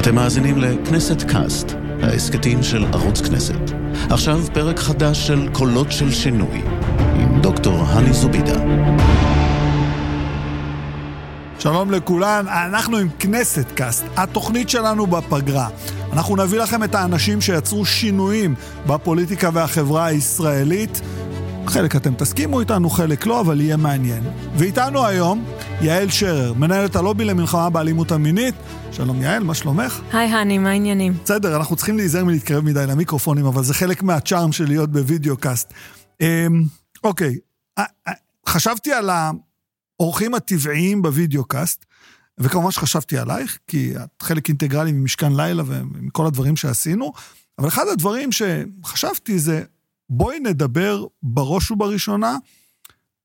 אתם מאזינים לכנסת קאסט, ההסכתים של ערוץ כנסת. עכשיו פרק חדש של קולות של שינוי, עם דוקטור הני זובידה. שלום לכולן, אנחנו עם כנסת קאסט, התוכנית שלנו בפגרה. אנחנו נביא לכם את האנשים שיצרו שינויים בפוליטיקה והחברה הישראלית. חלק אתם תסכימו איתנו, חלק לא, אבל יהיה מעניין. ואיתנו היום יעל שרר, מנהלת הלובי למלחמה באלימות המינית. שלום יעל, מה שלומך? היי הני, מה העניינים? בסדר, אנחנו צריכים להיזהר מלהתקרב מדי למיקרופונים, אבל זה חלק מה charm של להיות ב videocast. אמ, אוקיי, אה, אה, חשבתי על האורחים הטבעיים ב videocast, וכמובן שחשבתי עלייך, כי את חלק אינטגרלי ממשכן לילה ומכל הדברים שעשינו, אבל אחד הדברים שחשבתי זה, בואי נדבר בראש ובראשונה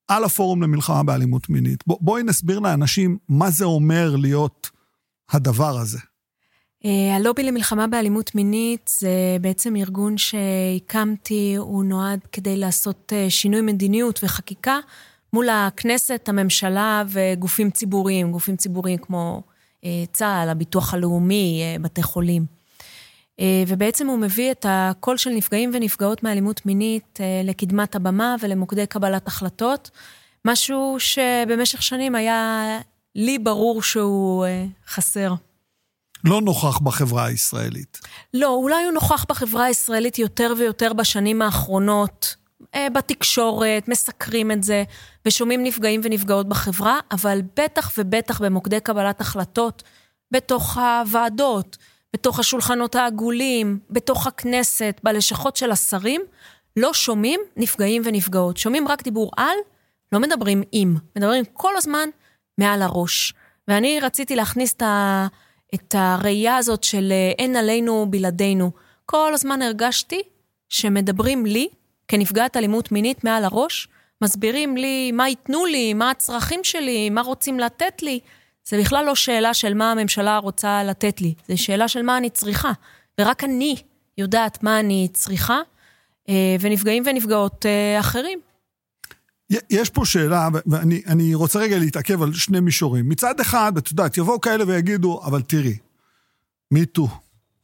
על הפורום למלחמה באלימות מינית. בואי נסביר לאנשים מה זה אומר להיות הדבר הזה. אה, הלובי למלחמה באלימות מינית זה בעצם ארגון שהקמתי, הוא נועד כדי לעשות אה, שינוי מדיניות וחקיקה מול הכנסת, הממשלה וגופים ציבוריים, גופים ציבוריים כמו אה, צה"ל, הביטוח הלאומי, בתי חולים. ובעצם הוא מביא את הקול של נפגעים ונפגעות מאלימות מינית לקדמת הבמה ולמוקדי קבלת החלטות, משהו שבמשך שנים היה לי ברור שהוא חסר. לא נוכח בחברה הישראלית. לא, אולי הוא נוכח בחברה הישראלית יותר ויותר בשנים האחרונות. אה, בתקשורת, מסקרים את זה, ושומעים נפגעים ונפגעות בחברה, אבל בטח ובטח במוקדי קבלת החלטות, בתוך הוועדות, בתוך השולחנות העגולים, בתוך הכנסת, בלשכות של השרים, לא שומעים נפגעים ונפגעות. שומעים רק דיבור על, לא מדברים עם, מדברים כל הזמן מעל הראש. ואני רציתי להכניס את ה... את הראייה הזאת של אה, אין עלינו בלעדינו. כל הזמן הרגשתי שמדברים לי, כנפגעת אלימות מינית מעל הראש, מסבירים לי מה ייתנו לי, מה הצרכים שלי, מה רוצים לתת לי. זה בכלל לא שאלה של מה הממשלה רוצה לתת לי, זה שאלה של מה אני צריכה. ורק אני יודעת מה אני צריכה, אה, ונפגעים ונפגעות אה, אחרים. יש פה שאלה, ואני רוצה רגע להתעכב על שני מישורים. מצד אחד, את יודעת, יבואו כאלה ויגידו, אבל תראי, מיטו,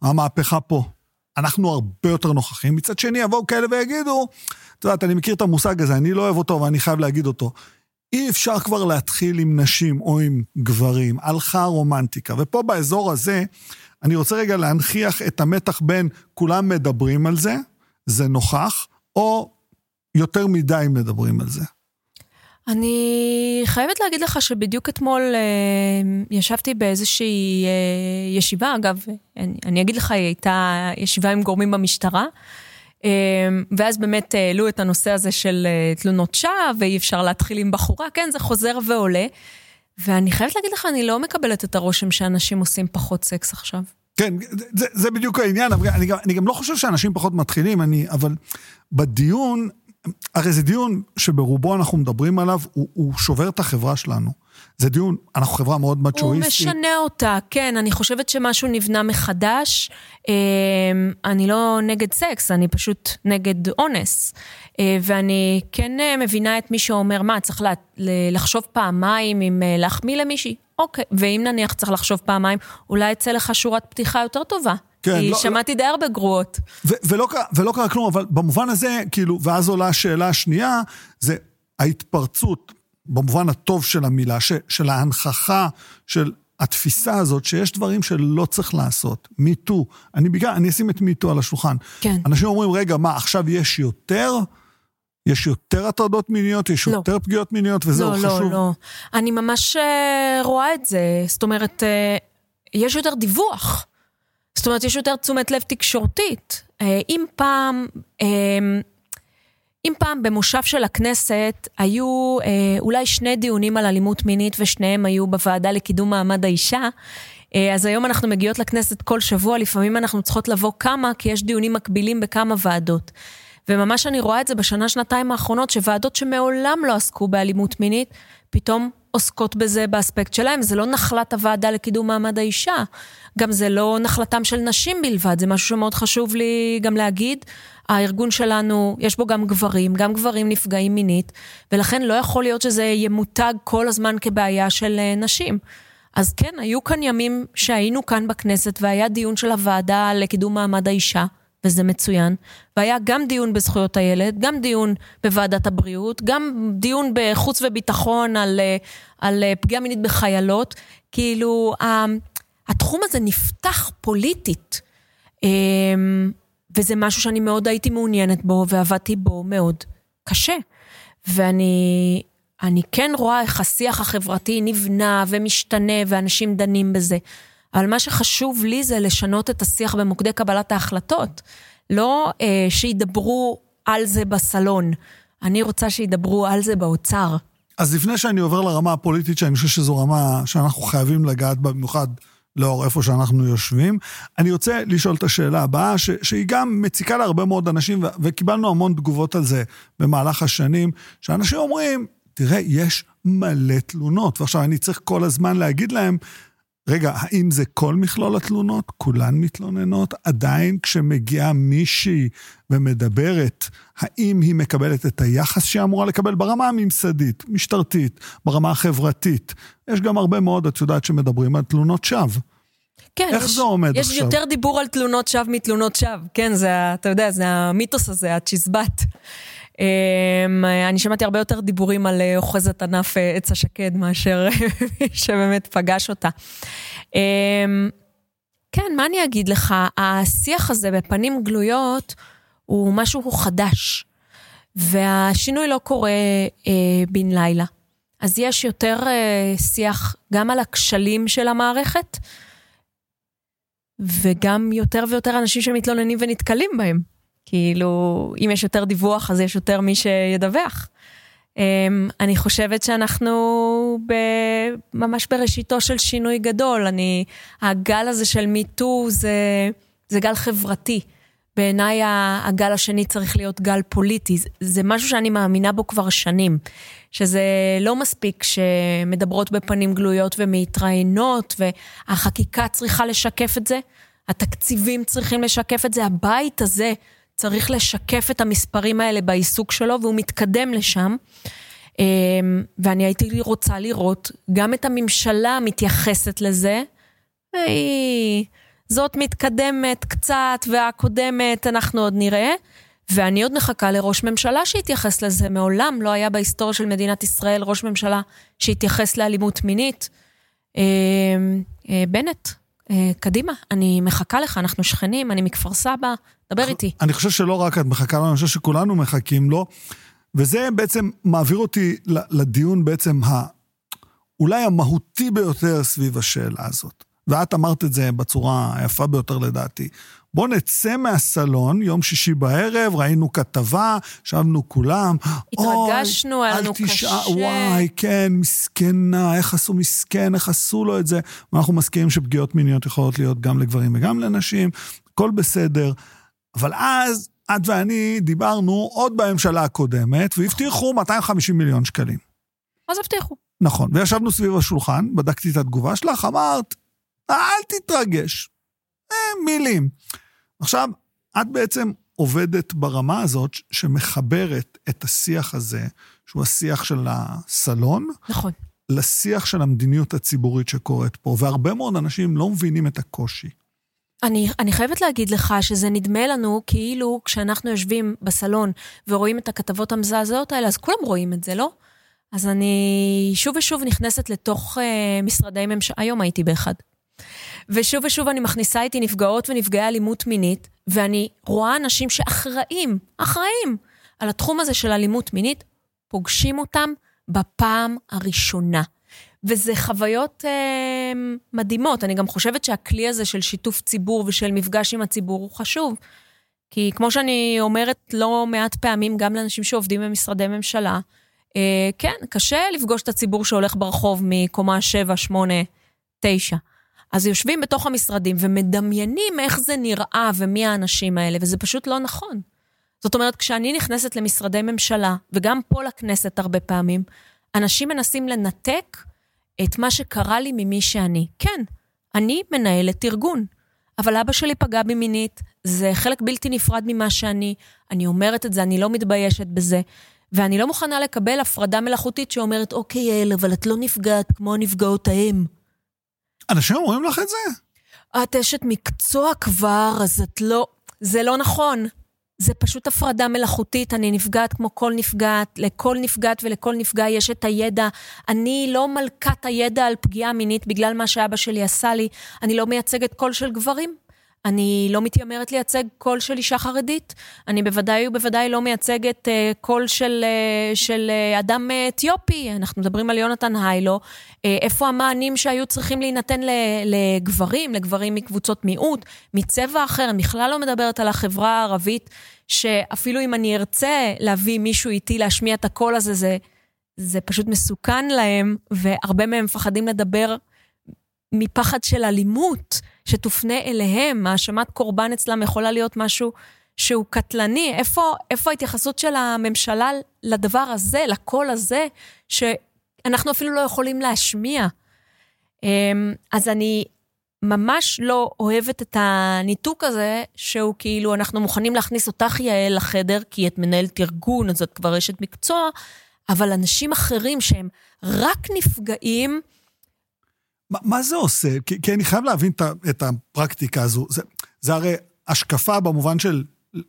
המהפכה פה. אנחנו הרבה יותר נוכחים. מצד שני, יבואו כאלה ויגידו, את יודעת, אני מכיר את המושג הזה, אני לא אוהב אותו ואני חייב להגיד אותו. אי אפשר כבר להתחיל עם נשים או עם גברים, הלכה הרומנטיקה. ופה באזור הזה, אני רוצה רגע להנכיח את המתח בין כולם מדברים על זה, זה נוכח, או יותר מדי מדברים על זה. אני חייבת להגיד לך שבדיוק אתמול אה, ישבתי באיזושהי אה, ישיבה, אגב, אני, אני אגיד לך, היא הייתה ישיבה עם גורמים במשטרה, ואז באמת העלו את הנושא הזה של אה, תלונות שווא, ואי אפשר להתחיל עם בחורה, כן, זה חוזר ועולה. ואני חייבת להגיד לך, אני לא מקבלת את הרושם שאנשים עושים פחות סקס עכשיו. כן, זה, זה בדיוק העניין, אבל אני, אני גם לא חושב שאנשים פחות מתחילים, אני, אבל בדיון הרי זה דיון שברובו אנחנו מדברים עליו, הוא, הוא שובר את החברה שלנו. זה דיון, אנחנו חברה מאוד מצ'ואיסטית. הוא משנה אותה, כן, אני חושבת שמשהו נבנה מחדש. אמ, אני לא נגד סקס, אני פשוט נגד אונס. אה, ואני כן אה, מבינה את מי שאומר, מה, צריך לחשוב פעמיים אם אה, להחמיא למישהי? אוקיי, ואם נניח צריך לחשוב פעמיים, אולי יצא לך שורת פתיחה יותר טובה. כן, כי לא, שמעתי לא... די הרבה גרועות. ו- ולא, ולא קרה כלום, אבל במובן הזה, כאילו, ואז עולה השאלה השנייה, זה ההתפרצות, במובן הטוב של המילה, ש, של ההנכחה של התפיסה הזאת שיש דברים שלא צריך לעשות. מיטו. אני בגלל, אני אשים את מיטו על השולחן. כן. אנשים אומרים, רגע, מה, עכשיו יש יותר? יש יותר הטרדות מיניות, יש לא. יותר פגיעות מיניות, וזהו לא, חשוב. לא, לא, לא. אני ממש uh, רואה את זה. זאת אומרת, uh, יש יותר דיווח. זאת אומרת, יש יותר תשומת לב תקשורתית. אה, אם פעם, אה, אם פעם במושב של הכנסת היו אה, אולי שני דיונים על אלימות מינית ושניהם היו בוועדה לקידום מעמד האישה, אז היום אנחנו מגיעות לכנסת כל שבוע, לפעמים אנחנו צריכות לבוא כמה, כי יש דיונים מקבילים בכמה ועדות. וממש אני רואה את זה בשנה, שנתיים האחרונות, שוועדות שמעולם לא עסקו באלימות מינית, פתאום עוסקות בזה באספקט שלהם. זה לא נחלת הוועדה לקידום מעמד האישה. גם זה לא נחלתם של נשים בלבד, זה משהו שמאוד חשוב לי גם להגיד. הארגון שלנו, יש בו גם גברים, גם גברים נפגעים מינית, ולכן לא יכול להיות שזה ימותג כל הזמן כבעיה של אה, נשים. אז כן, היו כאן ימים שהיינו כאן בכנסת והיה דיון של הוועדה לקידום מעמד האישה, וזה מצוין, והיה גם דיון בזכויות הילד, גם דיון בוועדת הבריאות, גם דיון בחוץ וביטחון על, על פגיעה מינית בחיילות. כאילו, התחום הזה נפתח פוליטית, אמ, וזה משהו שאני מאוד הייתי מעוניינת בו ועבדתי בו מאוד קשה. ואני אני כן רואה איך השיח החברתי נבנה ומשתנה ואנשים דנים בזה. אבל מה שחשוב לי זה לשנות את השיח במוקדי קבלת ההחלטות. לא אה, שידברו על זה בסלון, אני רוצה שידברו על זה באוצר. אז לפני שאני עובר לרמה הפוליטית, שאני חושב שזו רמה שאנחנו חייבים לגעת בה, במיוחד לאור איפה שאנחנו יושבים, אני רוצה לשאול את השאלה הבאה, ש, שהיא גם מציקה להרבה מאוד אנשים, ו, וקיבלנו המון תגובות על זה במהלך השנים, שאנשים אומרים, תראה, יש מלא תלונות, ועכשיו אני צריך כל הזמן להגיד להם, רגע, האם זה כל מכלול התלונות? כולן מתלוננות? עדיין כשמגיעה מישהי ומדברת, האם היא מקבלת את היחס שהיא אמורה לקבל ברמה הממסדית, משטרתית, ברמה החברתית? יש גם הרבה מאוד, את יודעת, שמדברים על תלונות שווא. כן, איך יש, זה עומד יש עכשיו? יש יותר דיבור על תלונות שווא מתלונות שווא. כן, זה, אתה יודע, זה המיתוס הזה, הצ'יזבט. אמ, אני שמעתי הרבה יותר דיבורים על אה, אוחזת ענף אה, עץ השקד מאשר מי שבאמת פגש אותה. אמ, כן, מה אני אגיד לך? השיח הזה בפנים גלויות הוא משהו חדש, והשינוי לא קורה אה, בן לילה. אז יש יותר אה, שיח גם על הכשלים של המערכת, וגם יותר ויותר אנשים שמתלוננים ונתקלים בהם. כאילו, אם יש יותר דיווח, אז יש יותר מי שידווח. אמ, אני חושבת שאנחנו ב, ממש בראשיתו של שינוי גדול. אני, הגל הזה של מיטו זה, זה גל חברתי. בעיניי הגל השני צריך להיות גל פוליטי. זה משהו שאני מאמינה בו כבר שנים. שזה לא מספיק שמדברות בפנים גלויות ומתראיינות, והחקיקה צריכה לשקף את זה, התקציבים צריכים לשקף את זה, הבית הזה צריך לשקף את המספרים האלה בעיסוק שלו, והוא מתקדם לשם. אמ, ואני הייתי רוצה לראות גם את הממשלה מתייחסת לזה. היא... זאת מתקדמת קצת, והקודמת אנחנו עוד נראה. ואני עוד מחכה לראש ממשלה שיתייחס לזה. מעולם לא היה בהיסטוריה של מדינת ישראל ראש ממשלה שהתייחס לאלימות מינית. אמ, אה, בנט, קדימה, אני מחכה לך, אנחנו שכנים, אני מכפר סבא, דבר איתי. אני חושב שלא רק את מחכה לו, אני חושב שכולנו מחכים לו, וזה בעצם מעביר אותי לדיון בעצם ה... אולי המהותי ביותר סביב השאלה הזאת. ואת אמרת את זה בצורה היפה ביותר לדעתי. בוא נצא מהסלון, יום שישי בערב, ראינו כתבה, ישבנו כולם. התרגשנו, היה לנו קשה. וואי, כן, מסכנה, איך עשו מסכן, איך עשו לו את זה. ואנחנו מסכימים שפגיעות מיניות יכולות להיות גם לגברים וגם לנשים, הכל בסדר. אבל אז, את ואני דיברנו עוד בממשלה הקודמת, והבטיחו 250 מיליון שקלים. אז הבטיחו. נכון, וישבנו סביב השולחן, בדקתי את התגובה שלך, אמרת, אל תתרגש. אה, מילים. עכשיו, את בעצם עובדת ברמה הזאת שמחברת את השיח הזה, שהוא השיח של הסלון, נכון. לשיח של המדיניות הציבורית שקורית פה, והרבה מאוד אנשים לא מבינים את הקושי. אני, אני חייבת להגיד לך שזה נדמה לנו כאילו כשאנחנו יושבים בסלון ורואים את הכתבות המזעזעות האלה, אז כולם רואים את זה, לא? אז אני שוב ושוב נכנסת לתוך uh, משרדי ממשלה, היום הייתי באחד. ושוב ושוב אני מכניסה איתי נפגעות ונפגעי אלימות מינית, ואני רואה אנשים שאחראים, אחראים, על התחום הזה של אלימות מינית, פוגשים אותם בפעם הראשונה. וזה חוויות אה, מדהימות. אני גם חושבת שהכלי הזה של שיתוף ציבור ושל מפגש עם הציבור הוא חשוב. כי כמו שאני אומרת לא מעט פעמים, גם לאנשים שעובדים במשרדי ממשלה, אה, כן, קשה לפגוש את הציבור שהולך ברחוב מקומה 7, 8, 9. אז יושבים בתוך המשרדים ומדמיינים איך זה נראה ומי האנשים האלה, וזה פשוט לא נכון. זאת אומרת, כשאני נכנסת למשרדי ממשלה, וגם פה לכנסת הרבה פעמים, אנשים מנסים לנתק את מה שקרה לי ממי שאני. כן, אני מנהלת ארגון, אבל אבא שלי פגע בי מינית, זה חלק בלתי נפרד ממה שאני, אני אומרת את זה, אני לא מתביישת בזה, ואני לא מוכנה לקבל הפרדה מלאכותית שאומרת, אוקיי, יעל, אבל את לא נפגעת כמו הנפגעות ההם. אנשים אומרים לך את זה? את אשת מקצוע כבר, אז את לא... זה לא נכון. זה פשוט הפרדה מלאכותית, אני נפגעת כמו כל נפגעת, לכל נפגעת ולכל נפגע יש את הידע. אני לא מלכת הידע על פגיעה מינית בגלל מה שאבא שלי עשה לי, אני לא מייצגת קול של גברים. אני לא מתיימרת לייצג קול של אישה חרדית, אני בוודאי ובוודאי לא מייצגת אה, קול של, אה, של אה, אדם אתיופי, אנחנו מדברים על יונתן היילו, אה, איפה המענים שהיו צריכים להינתן לגברים, לגברים מקבוצות מיעוט, מצבע אחר, אני בכלל לא מדברת על החברה הערבית, שאפילו אם אני ארצה להביא מישהו איתי להשמיע את הקול הזה, זה, זה פשוט מסוכן להם, והרבה מהם מפחדים לדבר מפחד של אלימות שתופנה אליהם, האשמת קורבן אצלם יכולה להיות משהו שהוא קטלני. איפה, איפה ההתייחסות של הממשלה לדבר הזה, לקול הזה, שאנחנו אפילו לא יכולים להשמיע? אמ, אז אני ממש לא אוהבת את הניתוק הזה, שהוא כאילו, אנחנו מוכנים להכניס אותך, יעל, לחדר, כי את מנהלת ארגון, אז את כבר אשת מקצוע, אבל אנשים אחרים שהם רק נפגעים, מה, מה זה עושה? כי, כי אני חייב להבין את הפרקטיקה הזו. זה, זה הרי השקפה במובן של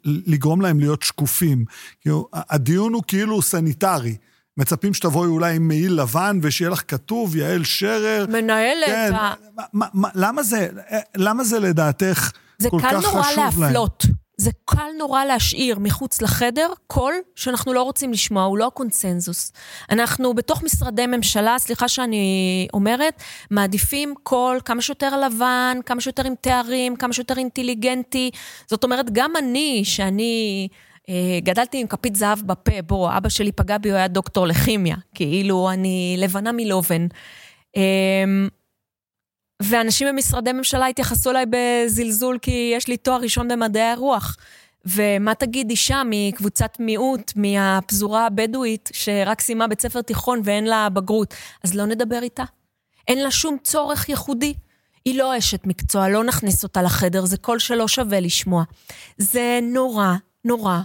לגרום להם להיות שקופים. כאילו, הדיון הוא כאילו סניטרי. מצפים שתבואי אולי עם מעיל לבן ושיהיה לך כתוב, יעל שרר. מנהלת. כן, ה... מה, מה, למה, זה, למה זה לדעתך כל כך חשוב להם? זה קל נורא להפלות. זה קל נורא להשאיר מחוץ לחדר קול שאנחנו לא רוצים לשמוע, הוא לא הקונצנזוס. אנחנו בתוך משרדי ממשלה, סליחה שאני אומרת, מעדיפים קול כמה שיותר לבן, כמה שיותר עם תארים, כמה שיותר אינטליגנטי. זאת אומרת, גם אני, שאני... אה, גדלתי עם כפית זהב בפה, בוא, אבא שלי פגע בי, הוא היה דוקטור לכימיה, כאילו אני לבנה מלובן. ואנשים במשרדי ממשלה התייחסו אליי בזלזול כי יש לי תואר ראשון במדעי הרוח. ומה תגיד אישה מקבוצת מיעוט, מהפזורה הבדואית, שרק סיימה בית ספר תיכון ואין לה בגרות, אז לא נדבר איתה? אין לה שום צורך ייחודי. היא לא אשת מקצוע, לא נכניס אותה לחדר, זה קול שלא שווה לשמוע. זה נורא, נורא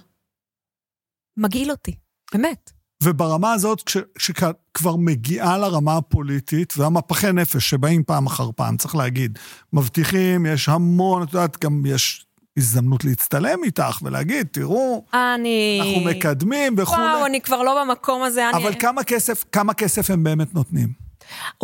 מגעיל אותי, באמת. וברמה הזאת, כשכבר מגיעה לרמה הפוליטית, והמפחי נפש שבאים פעם אחר פעם, צריך להגיד, מבטיחים, יש המון, את יודעת, גם יש הזדמנות להצטלם איתך ולהגיד, תראו, אני... אנחנו מקדמים וכולי. וואו, אני כבר לא במקום הזה. אבל אני... כמה כסף, כמה כסף הם באמת נותנים?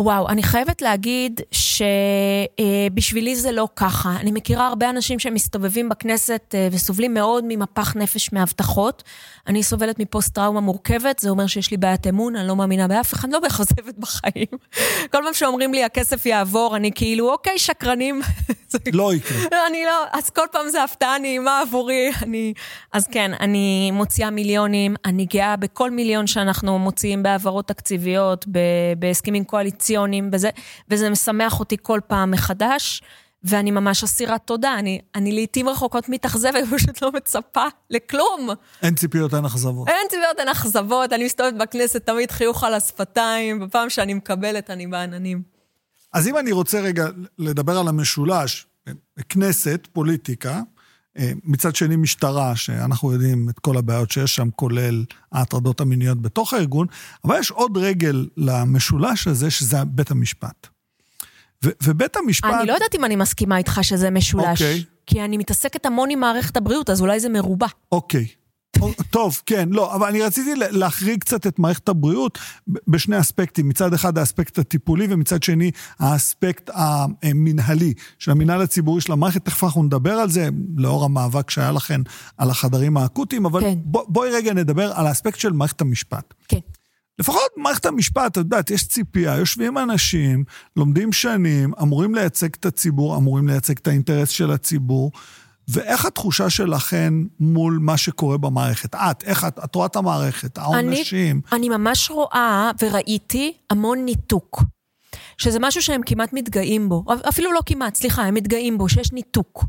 וואו, אני חייבת להגיד שבשבילי זה לא ככה. אני מכירה הרבה אנשים שמסתובבים בכנסת אה, וסובלים מאוד ממפח נפש מהבטחות. אני סובלת מפוסט-טראומה מורכבת, זה אומר שיש לי בעיית אמון, אני לא מאמינה באף אחד, לא בכזבת בחיים. כל פעם שאומרים לי הכסף יעבור, אני כאילו, אוקיי, שקרנים. לא יקרה. אני לא, אז כל פעם זה הפתעה נעימה עבורי. אני... אז כן, אני מוציאה מיליונים, אני גאה בכל מיליון שאנחנו מוציאים בהעברות תקציביות, בהסכמים קואליציוניים, וזה, וזה משמח אותי כל פעם מחדש. ואני ממש אסירת תודה. אני, אני לעיתים רחוקות מתאכזבת, פשוט לא מצפה לכלום. אין ציפיות, אין אכזבות. אין ציפיות, אין אכזבות. אני מסתובבת בכנסת, תמיד חיוך על השפתיים, בפעם שאני מקבלת, אני בעננים. אז אם אני רוצה רגע לדבר על המשולש, כנסת, פוליטיקה, מצד שני משטרה, שאנחנו יודעים את כל הבעיות שיש שם, כולל ההטרדות המיניות בתוך הארגון, אבל יש עוד רגל למשולש הזה, שזה בית המשפט. ו- ובית המשפט... אני לא יודעת אם אני מסכימה איתך שזה משולש. אוקיי. כי אני מתעסקת המון עם מערכת הבריאות, אז אולי זה מרובע. אוקיי. טוב, כן, לא, אבל אני רציתי להחריג קצת את מערכת הבריאות בשני אספקטים. מצד אחד האספקט הטיפולי, ומצד שני האספקט המנהלי של המנהל הציבורי של המערכת. תכף אנחנו נדבר על זה, לאור המאבק שהיה לכם על החדרים האקוטיים, אבל כן. בוא, בואי רגע נדבר על האספקט של מערכת המשפט. כן. לפחות מערכת המשפט, את יודעת, יש ציפייה, יושבים אנשים, לומדים שנים, אמורים לייצג את הציבור, אמורים לייצג את האינטרס של הציבור. ואיך התחושה שלכן מול מה שקורה במערכת? את, איך את, את רואה את המערכת, העונשים? אני, אני ממש רואה וראיתי המון ניתוק. שזה משהו שהם כמעט מתגאים בו, אפילו לא כמעט, סליחה, הם מתגאים בו, שיש ניתוק.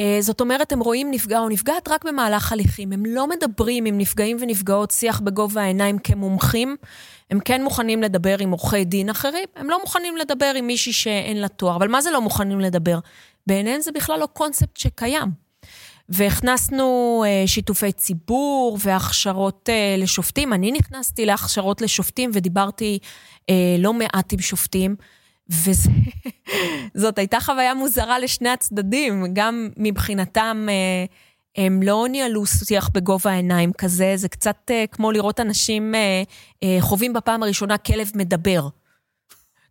אה, זאת אומרת, הם רואים נפגע או נפגעת רק במהלך הליכים. הם לא מדברים עם נפגעים ונפגעות שיח בגובה העיניים כמומחים. הם כן מוכנים לדבר עם עורכי דין אחרים, הם לא מוכנים לדבר עם מישהי שאין לה תואר. אבל מה זה לא מוכנים לדבר? בעיניהם זה בכלל לא קונספט שקיים. והכנסנו אה, שיתופי ציבור והכשרות אה, לשופטים. אני נכנסתי להכשרות לשופטים ודיברתי לא מעט עם שופטים. וזאת הייתה חוויה מוזרה לשני הצדדים, גם מבחינתם... אה, הם לא ניהלו שיח בגובה העיניים כזה, זה קצת כמו לראות אנשים חווים בפעם הראשונה כלב מדבר.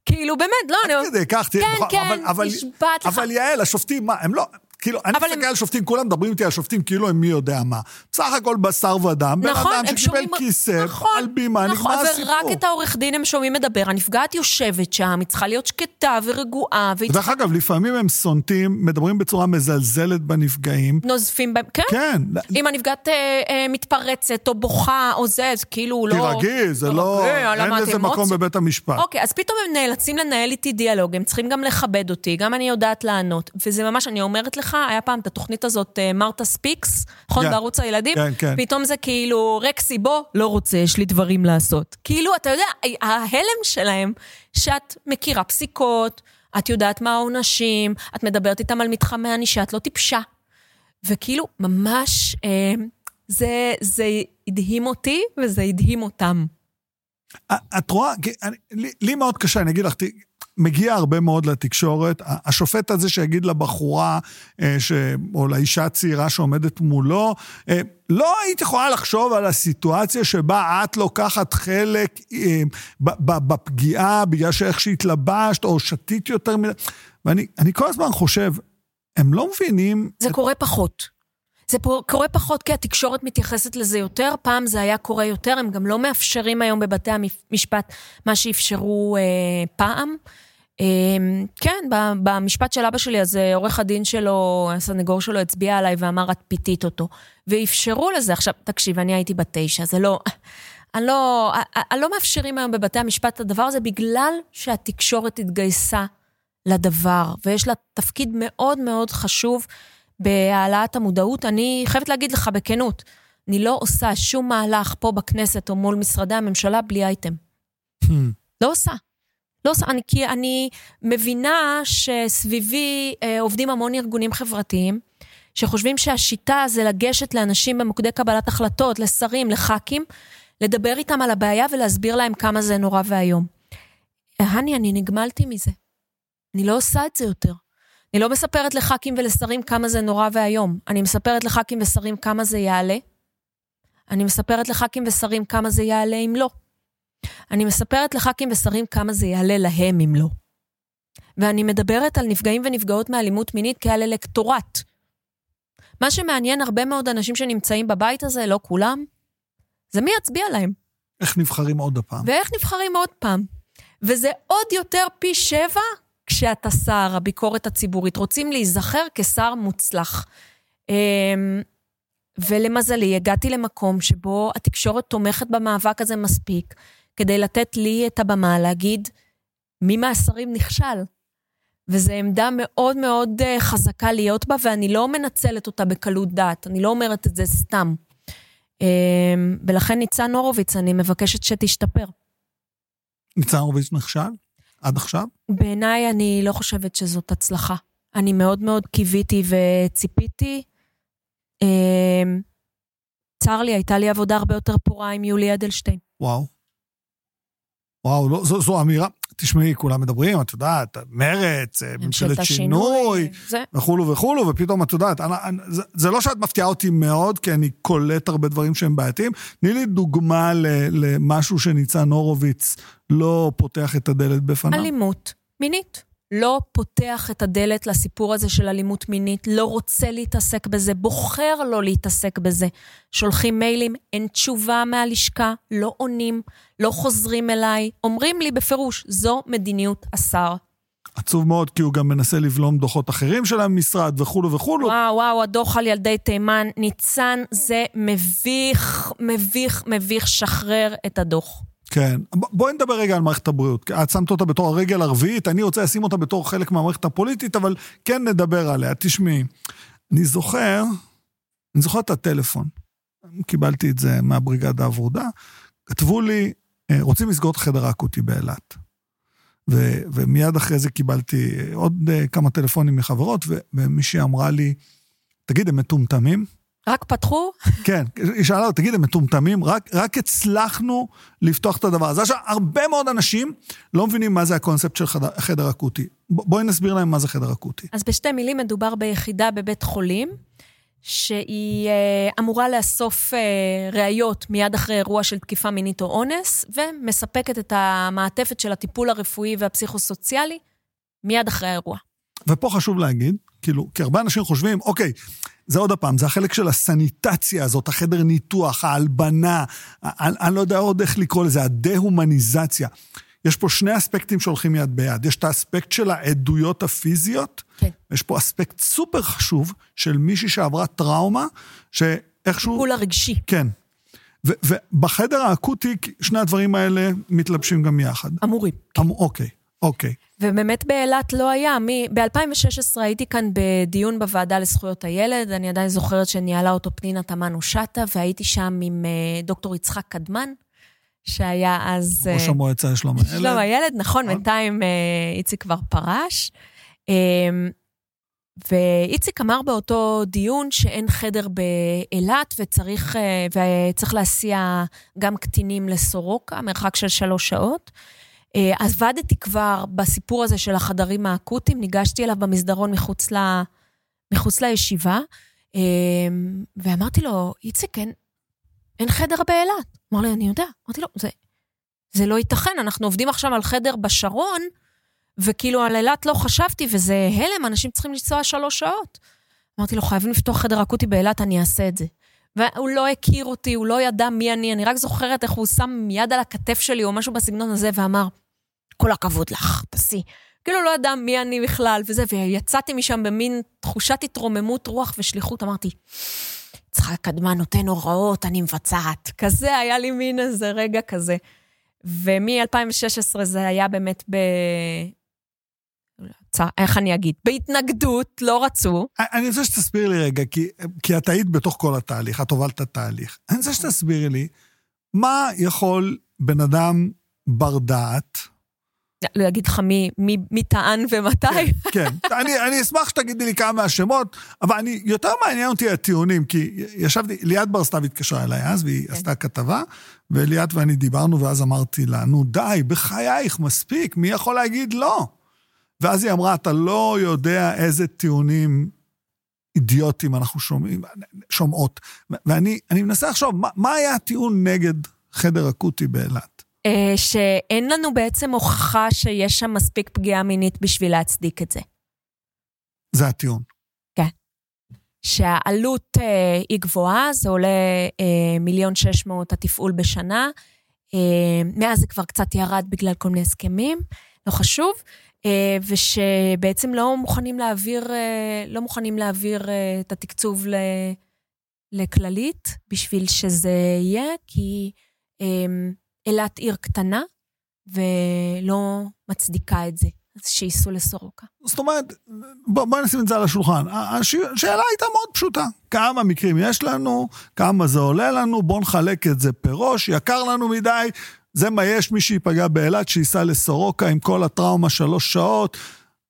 כאילו, באמת, לא, אני... עד כדי כך, כן, כן, נשבעת לך. אבל יעל, השופטים, מה, הם לא... כאילו, אני מסתכל הם... על שופטים, כולם מדברים איתי על שופטים כאילו הם מי יודע מה. בסך הכל בשר ודם, בן נכון, אדם שקיבל כיסא, נכון, על בימה, נכון, נגמר הסיפור. ורק את העורך דין הם שומעים מדבר, הנפגעת יושבת שם, היא צריכה להיות שקטה ורגועה. ודרך צריכה... אגב, לפעמים הם סונטים, מדברים בצורה מזלזלת בנפגעים. נוזפים בהם, כן. כן. אם הנפגעת אה, אה, מתפרצת או בוכה או זה, אז כאילו לא... תירגעי, זה לא... אין לזה מקום בבית המשפט. אוקיי, אז פתאום הם נאלצים לנהל איתי דיאלוג, הם צריכים גם לכבד אותי, גם אני יודעת לענות. וזה ממש, אני אומרת לך, היה פעם את התוכנית הזאת, מרתה ספיקס, נכון? בערוץ הילדים? כן, כן. פתאום זה כאילו, רקסי, בוא, לא רוצה, יש לי דברים לעשות. כאילו, אתה יודע, ההלם שלהם, שאת מכירה פסיקות, את יודעת מה העונשים, את מדברת איתם על מתחמי ענישה, את לא טיפשה. וכאילו, ממש, אה, זה, זה הדהים אותי וזה הדהים אותם. את רואה, לי, לי מאוד קשה, אני אגיד לך, מגיע הרבה מאוד לתקשורת. השופט הזה שיגיד לבחורה, אה, ש... או לאישה הצעירה שעומדת מולו, אה, לא היית יכולה לחשוב על הסיטואציה שבה את לוקחת חלק אה, בפגיעה בגלל שאיך שהתלבשת, או שתית יותר מדי. ואני כל הזמן חושב, הם לא מבינים... זה את... קורה פחות. זה קורה פחות כי התקשורת מתייחסת לזה יותר, פעם זה היה קורה יותר, הם גם לא מאפשרים היום בבתי המשפט מה שאפשרו אה, פעם. אמ, כן, במשפט של אבא שלי, אז אה, עורך הדין שלו, הסנגור שלו הצביע עליי ואמר, את פיתית אותו. ואפשרו לזה. עכשיו, תקשיב, אני הייתי בת תשע, זה לא... אני לא, אני לא מאפשרים היום בבתי המשפט את הדבר הזה בגלל שהתקשורת התגייסה לדבר, ויש לה תפקיד מאוד מאוד חשוב בהעלאת המודעות. אני חייבת להגיד לך בכנות, אני לא עושה שום מהלך פה בכנסת או מול משרדי הממשלה בלי אייטם. Hmm. לא עושה. לא, אני, כי אני מבינה שסביבי אה, עובדים המון ארגונים חברתיים, שחושבים שהשיטה זה לגשת לאנשים במוקדי קבלת החלטות, לשרים, לח"כים, לדבר איתם על הבעיה ולהסביר להם כמה זה נורא ואיום. הני, אני נגמלתי מזה. אני לא עושה את זה יותר. אני לא מספרת לח"כים ולשרים כמה זה נורא ואיום. אני מספרת לח"כים ושרים כמה זה יעלה. אני מספרת לח"כים ושרים כמה זה יעלה אם לא. אני מספרת לח"כים ושרים כמה זה יעלה להם אם לא. ואני מדברת על נפגעים ונפגעות מאלימות מינית כעל אלקטורט. מה שמעניין הרבה מאוד אנשים שנמצאים בבית הזה, לא כולם, זה מי יצביע להם. איך נבחרים עוד פעם. ואיך נבחרים עוד פעם. וזה עוד יותר פי שבע כשאתה שר, הביקורת הציבורית. רוצים להיזכר כשר מוצלח. אמ, ולמזלי, הגעתי למקום שבו התקשורת תומכת במאבק הזה מספיק, כדי לתת לי את הבמה להגיד מי מהשרים נכשל. וזו עמדה מאוד מאוד אה, חזקה להיות בה, ואני לא מנצלת אותה בקלות דעת, אני לא אומרת את זה סתם. אמ, ולכן ניצן הורוביץ, אני מבקשת שתשתפר. ניצן הורוביץ נכשל? עד עכשיו? בעיניי אני לא חושבת שזאת הצלחה. אני מאוד מאוד קיוויתי וציפיתי. אמ, צר לי, הייתה לי עבודה הרבה יותר פורה עם יולי אדלשטיין. וואו. וואו, לא, זו, זו אמירה, תשמעי, כולם מדברים, את יודעת, מרץ, אה, ממשלת שינוי, וכולו וכולו, ופתאום את יודעת, אני, אני, זה, זה לא שאת מפתיעה אותי מאוד, כי אני קולט הרבה דברים שהם בעייתיים. תני לי דוגמה למשהו שניצן הורוביץ לא פותח את הדלת בפניו. אלימות מינית. לא פותח את הדלת לסיפור הזה של אלימות מינית, לא רוצה להתעסק בזה, בוחר לא להתעסק בזה. שולחים מיילים, אין תשובה מהלשכה, לא עונים, לא חוזרים אליי, אומרים לי בפירוש, זו מדיניות השר. עצוב מאוד, כי הוא גם מנסה לבלום דוחות אחרים של המשרד וכולו וכולו. וואו, וואו, הדוח על ילדי תימן. ניצן, זה מביך, מביך, מביך, שחרר את הדוח. כן. בואי נדבר רגע על מערכת הבריאות. את שמת אותה בתור הרגל הרביעית, אני רוצה לשים אותה בתור חלק מהמערכת הפוליטית, אבל כן נדבר עליה. תשמעי, אני זוכר, אני זוכר את הטלפון. קיבלתי את זה מהבריגדה העבודה. כתבו לי, אה, רוצים לסגור את החדר האקוטי באילת. ומיד אחרי זה קיבלתי עוד uh, כמה טלפונים מחברות, ומישהי אמרה לי, תגיד, הם מטומטמים? רק פתחו? כן, היא שאלה, תגיד, הם מטומטמים? רק, רק הצלחנו לפתוח את הדבר הזה. עכשיו, הרבה מאוד אנשים לא מבינים מה זה הקונספט של חדר, חדר אקוטי. בואי נסביר להם מה זה חדר אקוטי. אז בשתי מילים מדובר ביחידה בבית חולים, שהיא אה, אמורה לאסוף אה, ראיות מיד אחרי אירוע של תקיפה מינית או אונס, ומספקת את המעטפת של הטיפול הרפואי והפסיכוסוציאלי מיד אחרי האירוע. ופה חשוב להגיד, כאילו, כי הרבה אנשים חושבים, אוקיי, זה עוד פעם, זה החלק של הסניטציה הזאת, החדר ניתוח, ההלבנה, אני, אני לא יודע עוד איך לקרוא לזה, הדה-הומניזציה. יש פה שני אספקטים שהולכים יד ביד. יש את האספקט של העדויות הפיזיות, כן. יש פה אספקט סופר חשוב של מישהי שעברה טראומה, שאיכשהו... טיפול הרגשי. כן. ובחדר האקוטי, שני הדברים האלה מתלבשים גם יחד. אמורים. אמ- אוקיי, אוקיי. ובאמת באילת לא היה. ב-2016 הייתי כאן בדיון בוועדה לזכויות הילד, אני עדיין זוכרת שניהלה אותו פנינה תמנו שטה, והייתי שם עם אה, דוקטור יצחק קדמן, שהיה אז... ראש אה, המועצה לשלום הילד. שלום הילד, נכון, בינתיים אה, איציק כבר פרש. אה, ואיציק אמר באותו דיון שאין חדר באילת וצריך, וצריך להסיע גם קטינים לסורוקה, מרחק של שלוש שעות. אה, עבדתי כבר בסיפור הזה של החדרים האקוטיים, ניגשתי אליו במסדרון מחוץ, ל, מחוץ לישיבה, אה, ואמרתי לו, איציק, אין, אין חדר באילת. אמר לי, אני יודע. אמרתי לו, זה, זה לא ייתכן, אנחנו עובדים עכשיו על חדר בשרון, וכאילו על אילת לא חשבתי, וזה הלם, אנשים צריכים לנסוע שלוש שעות. אמרתי לו, חייבים לפתוח חדר אקוטי באילת, אני אעשה את זה. והוא לא הכיר אותי, הוא לא ידע מי אני, אני רק זוכרת איך הוא שם יד על הכתף שלי או משהו בסגנון הזה, ואמר, כל הכבוד לך, תעשי. כאילו לא ידע מי אני בכלל וזה, ויצאתי משם במין תחושת התרוממות רוח ושליחות, אמרתי, יצחק קדמן נותן הוראות, אני מבצעת. כזה, היה לי מין איזה רגע כזה. ומ-2016 זה היה באמת ב... איך אני אגיד? בהתנגדות, לא רצו. אני רוצה שתסבירי לי רגע, כי, את היית בתוך כל התהליך, את הובלת התהליך. אני רוצה שתסבירי לי, מה יכול בן אדם בר דעת, לא אגיד לך מי, מי, מי טען ומתי. כן, כן. אני, אני אשמח שתגידי לי כמה השמות, אבל אני, יותר מעניין אותי הטיעונים, כי ישבתי, ליאת בר סתיו התקשרה אליי אז, והיא כן. עשתה כתבה, וליאת ואני דיברנו, ואז אמרתי לה, נו די, בחייך, מספיק, מי יכול להגיד לא? ואז היא אמרה, אתה לא יודע איזה טיעונים אידיוטים אנחנו שומעים, שומעות. ואני מנסה לחשוב, מה, מה היה הטיעון נגד חדר אקוטי באילת? אה, שאין לנו בעצם הוכחה שיש שם מספיק פגיעה מינית בשביל להצדיק את זה. זה הטיעון. כן. שהעלות אה, היא גבוהה, זה עולה אה, מיליון שש מאות התפעול בשנה. אה, מאז זה כבר קצת ירד בגלל כל מיני הסכמים, לא חשוב. אה, ושבעצם לא מוכנים להעביר, אה, לא מוכנים להעביר אה, את התקצוב לכללית בשביל שזה יהיה, כי אילת עיר קטנה ולא מצדיקה את זה. אז שייסעו לסורוקה. זאת אומרת, בואי בוא נשים את זה על השולחן. השאלה הייתה מאוד פשוטה. כמה מקרים יש לנו, כמה זה עולה לנו, בואו נחלק את זה פראש, יקר לנו מדי, זה מה יש, מי שייפגע באילת, שייסע לסורוקה עם כל הטראומה שלוש שעות,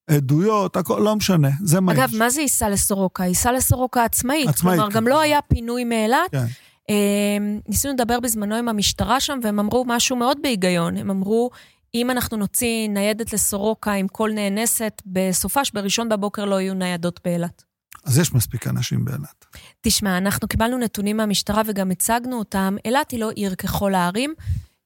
עדויות, הכל, לא משנה, זה מה אגב, יש. אגב, מה זה ייסע לסורוקה? ייסע לסורוקה עצמאית. עצמאית. כלומר, כן. גם לא היה פינוי מאילת. כן. אמ, ניסינו לדבר בזמנו עם המשטרה שם, והם אמרו משהו מאוד בהיגיון. הם אמרו, אם אנחנו נוציא ניידת לסורוקה עם כל נאנסת, בסופש, בראשון בבוקר לא יהיו ניידות באילת. אז יש מספיק אנשים באילת. תשמע, אנחנו קיבלנו נתונים מהמשטרה וגם הצגנו אותם. אילת היא לא עיר ככל הערים.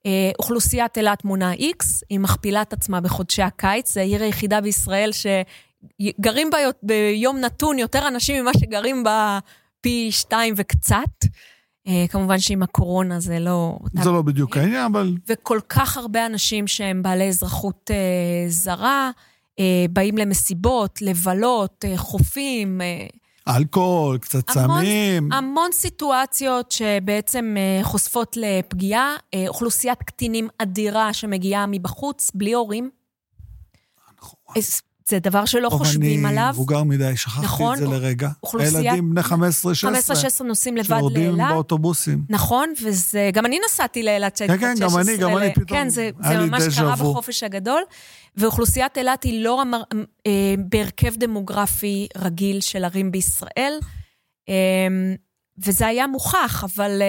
אה, אוכלוסיית אילת מונה X, היא מכפילה את עצמה בחודשי הקיץ, זו העיר היחידה בישראל שגרים בה ביום נתון יותר אנשים ממה שגרים בה פי שתיים וקצת. אה, כמובן שעם הקורונה זה לא... זה לא בדיוק העניין, אבל... וכל כך הרבה אנשים שהם בעלי אזרחות אה, זרה, אה, באים למסיבות, לבלות, חופים. אלכוהול, קצת סמים. המון סיטואציות שבעצם חושפות לפגיעה. אוכלוסיית קטינים אדירה שמגיעה מבחוץ, בלי הורים. נכון. זה דבר שלא חושבים עליו. אני מבוגר מדי, שכחתי נכון, את זה לרגע. אוכלוסיית... הילדים בני 15-16. 15-16 נוסעים לבד לאילת. שיורדים באוטובוסים. נכון, וזה... גם אני נסעתי לאילת כשהייתי כן, כן, גם אני, גם אני פתאום. כן, זה, זה ממש קרה בחופש הגדול. ואוכלוסיית אילת היא לא המר... אה, בהרכב דמוגרפי רגיל של ערים בישראל. אה, וזה היה מוכח, אבל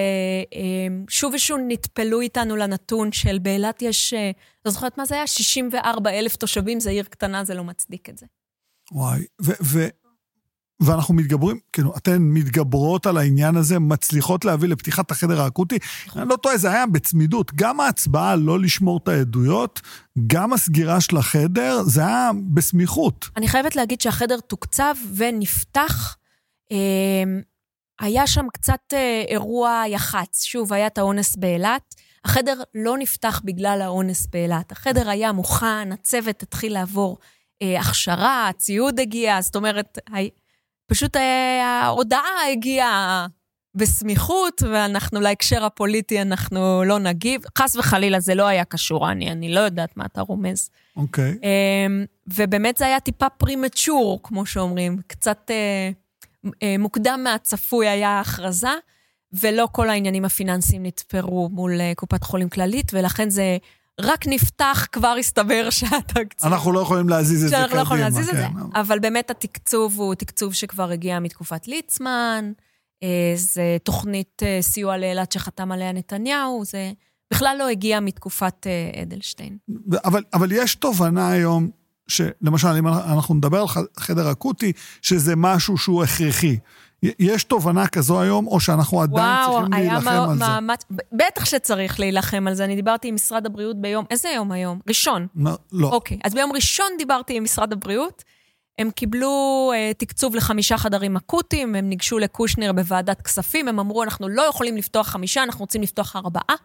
שוב ושוב נטפלו איתנו לנתון של באילת יש, לא זוכרת מה זה היה? 64 אלף תושבים, זה עיר קטנה, זה לא מצדיק את זה. וואי, ו- ואנחנו מתגברים, כאילו, אתן מתגברות על העניין הזה, מצליחות להביא לפתיחת החדר האקוטי. אני לא טועה, זה היה בצמידות. גם ההצבעה לא לשמור את העדויות, גם הסגירה של החדר, זה היה בסמיכות. אני חייבת להגיד שהחדר תוקצב ונפתח. היה שם קצת אה, אירוע יח"צ. שוב, היה את האונס באילת. החדר לא נפתח בגלל האונס באילת. החדר היה מוכן, הצוות התחיל לעבור אה, הכשרה, הציוד הגיע, זאת אומרת, פשוט אה, ההודעה הגיעה בסמיכות, ואנחנו להקשר הפוליטי, אנחנו לא נגיב. חס וחלילה, זה לא היה קשור, אני, אני לא יודעת מה אתה רומז. אוקיי. Okay. אמ, ובאמת זה היה טיפה פרימצ'ור, כמו שאומרים. קצת אה, אה, מוקדם מהצפוי היה ההכרזה, ולא כל העניינים הפיננסיים נתפרו מול קופת חולים כללית, ולכן זה רק נפתח, כבר הסתבר שהתקציב... אנחנו לא יכולים להזיז את זה קדימה. לא יכולים להזיז את זה, כן. אבל באמת התקצוב הוא תקצוב שכבר הגיע מתקופת ליצמן, אה, זה תוכנית אה, סיוע לאילת שחתם עליה נתניהו, זה בכלל לא הגיע מתקופת אה, אדלשטיין. אבל, אבל יש תובנה היום, שלמשל, אם אנחנו נדבר על חדר אקוטי, שזה משהו שהוא הכרחי. יש תובנה כזו היום, או שאנחנו עדיין וואו, צריכים להילחם על זה? וואו, בטח שצריך להילחם על זה. אני דיברתי עם משרד הבריאות ביום, איזה יום היום? ראשון. לא. לא. אוקיי, אז ביום ראשון דיברתי עם משרד הבריאות. הם קיבלו אה, תקצוב לחמישה חדרים אקוטיים, הם ניגשו לקושניר בוועדת כספים, הם אמרו, אנחנו לא יכולים לפתוח חמישה, אנחנו רוצים לפתוח ארבעה.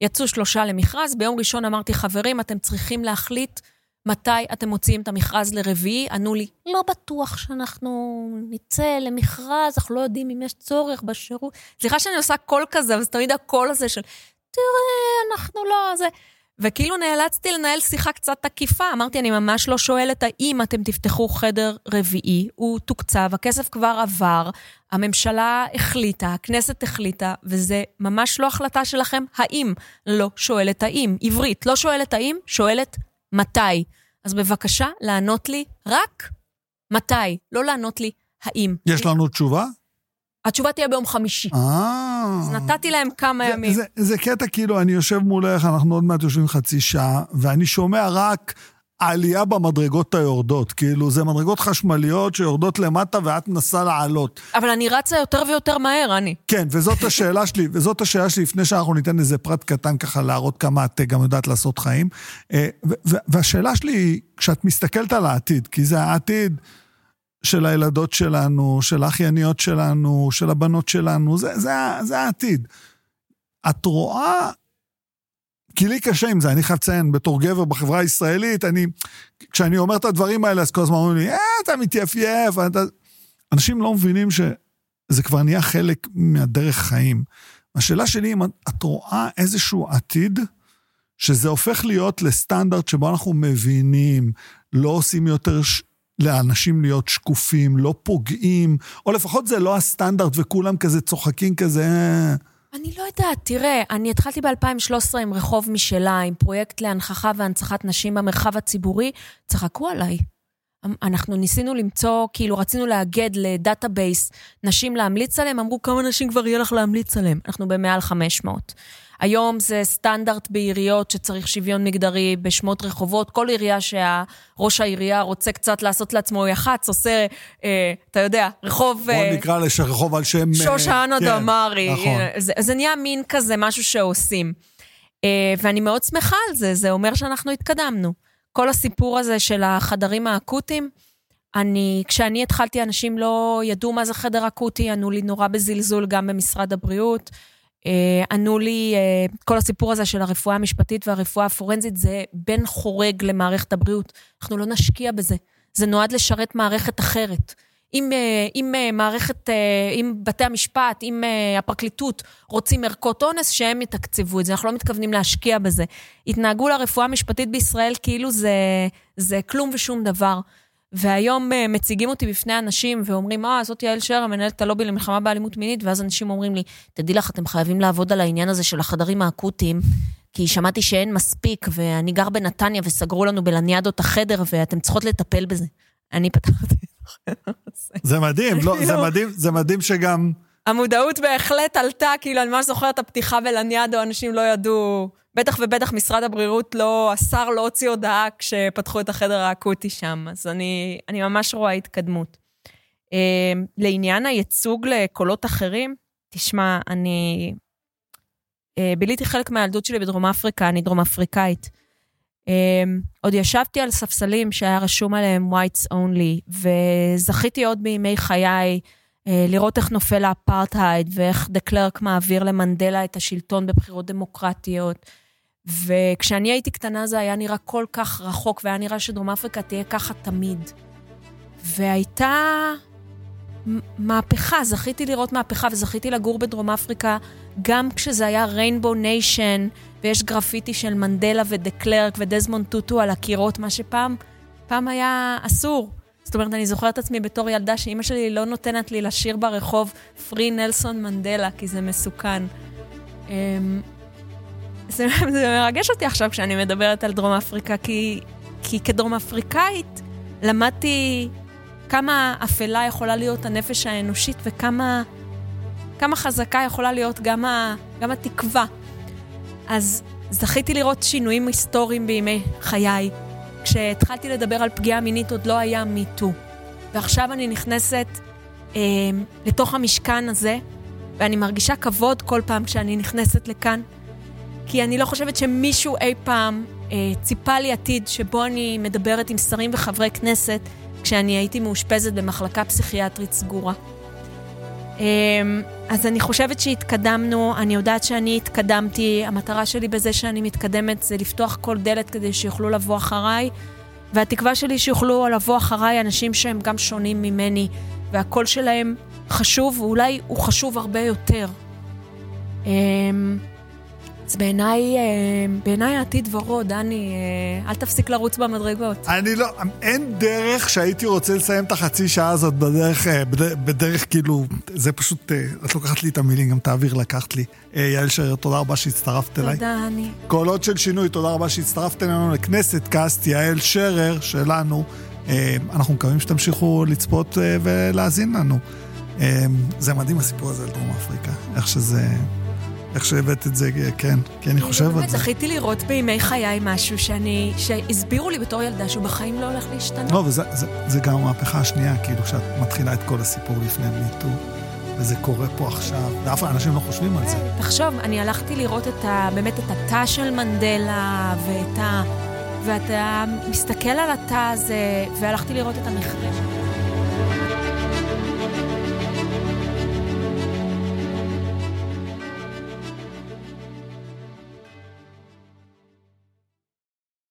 יצאו שלושה למכרז. ביום ראשון אמרתי, חברים, אתם צריכים להחליט מתי אתם מוציאים את המכרז לרביעי? ענו לי, לא בטוח שאנחנו נצא למכרז, אנחנו לא יודעים אם יש צורך בשירות. סליחה שאני עושה קול כזה, אבל זה תמיד הקול הזה של, תראה, אנחנו לא... זה... וכאילו נאלצתי לנהל שיחה קצת תקיפה. אמרתי, אני ממש לא שואלת האם אתם תפתחו חדר רביעי, הוא תוקצב, הכסף כבר עבר, הממשלה החליטה, הכנסת החליטה, וזה ממש לא החלטה שלכם האם. לא שואלת האם. עברית, לא שואלת האם, שואלת מתי. אז בבקשה, לענות לי רק מתי, לא לענות לי האם. יש לנו תשובה? התשובה תהיה ביום חמישי. אה. אז נתתי להם כמה ימים. זה, זה קטע כאילו, אני יושב מולך, אנחנו עוד מעט יושבים חצי שעה, ואני שומע רק העלייה במדרגות היורדות. כאילו, זה מדרגות חשמליות שיורדות למטה ואת מנסה לעלות. אבל אני רצה יותר ויותר מהר, אני. כן, וזאת השאלה שלי, וזאת השאלה שלי, לפני שאנחנו ניתן איזה פרט קטן ככה להראות כמה את גם יודעת לעשות חיים. אה, והשאלה שלי היא, כשאת מסתכלת על העתיד, כי זה העתיד... של הילדות שלנו, של האחייניות שלנו, של הבנות שלנו, זה, זה, זה העתיד. את רואה כי לי קשה עם זה, אני חייב לציין, בתור גבר בחברה הישראלית, אני, כשאני אומר את הדברים האלה, אז כל הזמן אומרים לי, אה, אתה מתייפייף, אתה... אנשים לא מבינים שזה כבר נהיה חלק מהדרך חיים. השאלה שלי, אם את רואה איזשהו עתיד, שזה הופך להיות לסטנדרט שבו אנחנו מבינים, לא עושים יותר ש... לאנשים להיות שקופים, לא פוגעים, או לפחות זה לא הסטנדרט וכולם כזה צוחקים כזה... אה. אני לא יודעת, תראה, אני התחלתי ב-2013 עם רחוב משלה, עם פרויקט להנכחה והנצחת נשים במרחב הציבורי, צחקו עליי. אנחנו ניסינו למצוא, כאילו רצינו לאגד ל database נשים להמליץ עליהם, אמרו כמה נשים כבר יהיה לך להמליץ עליהם. אנחנו במעל 500. היום זה סטנדרט בעיריות שצריך שוויון מגדרי בשמות רחובות. כל עירייה שהראש העירייה רוצה קצת לעשות לעצמו יח"צ, עושה, אה, אתה יודע, רחוב... בוא אה, נקרא רחוב על שם... שושנה כן, דמארי. נכון. זה, זה נהיה מין כזה, משהו שעושים. אה, ואני מאוד שמחה על זה, זה אומר שאנחנו התקדמנו. כל הסיפור הזה של החדרים האקוטיים, אני, כשאני התחלתי, אנשים לא ידעו מה זה חדר אקוטי, ענו לי נורא בזלזול גם במשרד הבריאות. אה, ענו לי, אה, כל הסיפור הזה של הרפואה המשפטית והרפואה הפורנזית זה בן חורג למערכת הבריאות. אנחנו לא נשקיע בזה. זה נועד לשרת מערכת אחרת. אם, אה, אם מערכת, אם בתי המשפט, אם הפרקליטות רוצים ערכות אונס, שהם יתקצבו את זה. אנחנו לא מתכוונים להשקיע בזה. התנהגו לרפואה המשפטית בישראל כאילו זה, זה כלום ושום דבר. והיום uh, מציגים אותי בפני אנשים ואומרים, אה, זאת יעל שרר, מנהלת הלובי למלחמה באלימות מינית, ואז אנשים אומרים לי, תדעי לך, אתם חייבים לעבוד על העניין הזה של החדרים האקוטיים, כי שמעתי שאין מספיק, ואני גר בנתניה וסגרו לנו בלניאדות החדר, ואתם צריכות לטפל בזה. אני פתחתי זה מדהים, לא, זה מדהים, זה מדהים שגם... המודעות בהחלט עלתה, כאילו, אני ממש זוכרת את הפתיחה בלניאדו, אנשים לא ידעו, בטח ובטח משרד הבריאות לא, השר לא הוציא הודעה כשפתחו את החדר האקוטי שם, אז אני, אני ממש רואה התקדמות. Uh, לעניין הייצוג לקולות אחרים, תשמע, אני uh, ביליתי חלק מהילדות שלי בדרום אפריקה, אני דרום אפריקאית. Um, עוד ישבתי על ספסלים שהיה רשום עליהם whites only, וזכיתי עוד בימי חיי uh, לראות איך נופל האפרטהייד ואיך דה קלרק מעביר למנדלה את השלטון בבחירות דמוקרטיות. וכשאני הייתי קטנה זה היה נראה כל כך רחוק, והיה נראה שדרום אפריקה תהיה ככה תמיד. והייתה מהפכה, זכיתי לראות מהפכה וזכיתי לגור בדרום אפריקה גם כשזה היה rainbow nation ויש גרפיטי של מנדלה ודה קלרק ודזמונד טוטו על הקירות, מה שפעם, פעם היה אסור. זאת אומרת, אני זוכרת את עצמי בתור ילדה שאימא שלי לא נותנת לי לשיר ברחוב free נלסון מנדלה, כי זה מסוכן. זה, זה מרגש אותי עכשיו כשאני מדברת על דרום אפריקה, כי, כי כדרום אפריקאית למדתי כמה אפלה יכולה להיות הנפש האנושית וכמה כמה חזקה יכולה להיות גם, ה, גם התקווה. אז זכיתי לראות שינויים היסטוריים בימי חיי. כשהתחלתי לדבר על פגיעה מינית עוד לא היה מיטו. ועכשיו אני נכנסת אה, לתוך המשכן הזה, ואני מרגישה כבוד כל פעם כשאני נכנסת לכאן, כי אני לא חושבת שמישהו אי פעם אה, ציפה לי עתיד שבו אני מדברת עם שרים וחברי כנסת כשאני הייתי מאושפזת במחלקה פסיכיאטרית סגורה. אמ, אז אני חושבת שהתקדמנו, אני יודעת שאני התקדמתי, המטרה שלי בזה שאני מתקדמת זה לפתוח כל דלת כדי שיוכלו לבוא אחריי, והתקווה שלי שיוכלו לבוא אחריי אנשים שהם גם שונים ממני, והקול שלהם חשוב, ואולי הוא חשוב הרבה יותר. אמ, אז בעיניי, אה, בעיניי העתיד ורוד, דני, אה, אל תפסיק לרוץ במדרגות. אני לא, אין דרך שהייתי רוצה לסיים את החצי שעה הזאת בדרך, אה, בדרך, בדרך כאילו, זה פשוט, את לוקחת לי את המילים, גם תעביר לקחת לי. יעל שרר, תודה רבה שהצטרפת אליי. תודה, אני. קולות של שינוי, תודה רבה שהצטרפת אלינו לכנסת קאסט, יעל שרר שלנו. אנחנו מקווים שתמשיכו לצפות ולהאזין לנו. זה מדהים הסיפור הזה על דרום אפריקה, איך שזה... איך שהבאת את זה, כן, כי אני חושב על זה. באמת זכיתי לראות בימי חיי משהו שאני, שהסבירו לי בתור ילדה שהוא בחיים לא הולך להשתנות. לא, וזה גם המהפכה השנייה, כאילו, כשאת מתחילה את כל הסיפור לפני מיטו, וזה קורה פה עכשיו, ואף פעם אנשים לא חושבים על זה. תחשוב, אני הלכתי לראות את ה, באמת את התא של מנדלה, ואת ה... ואתה מסתכל על התא הזה, והלכתי לראות את המכרה.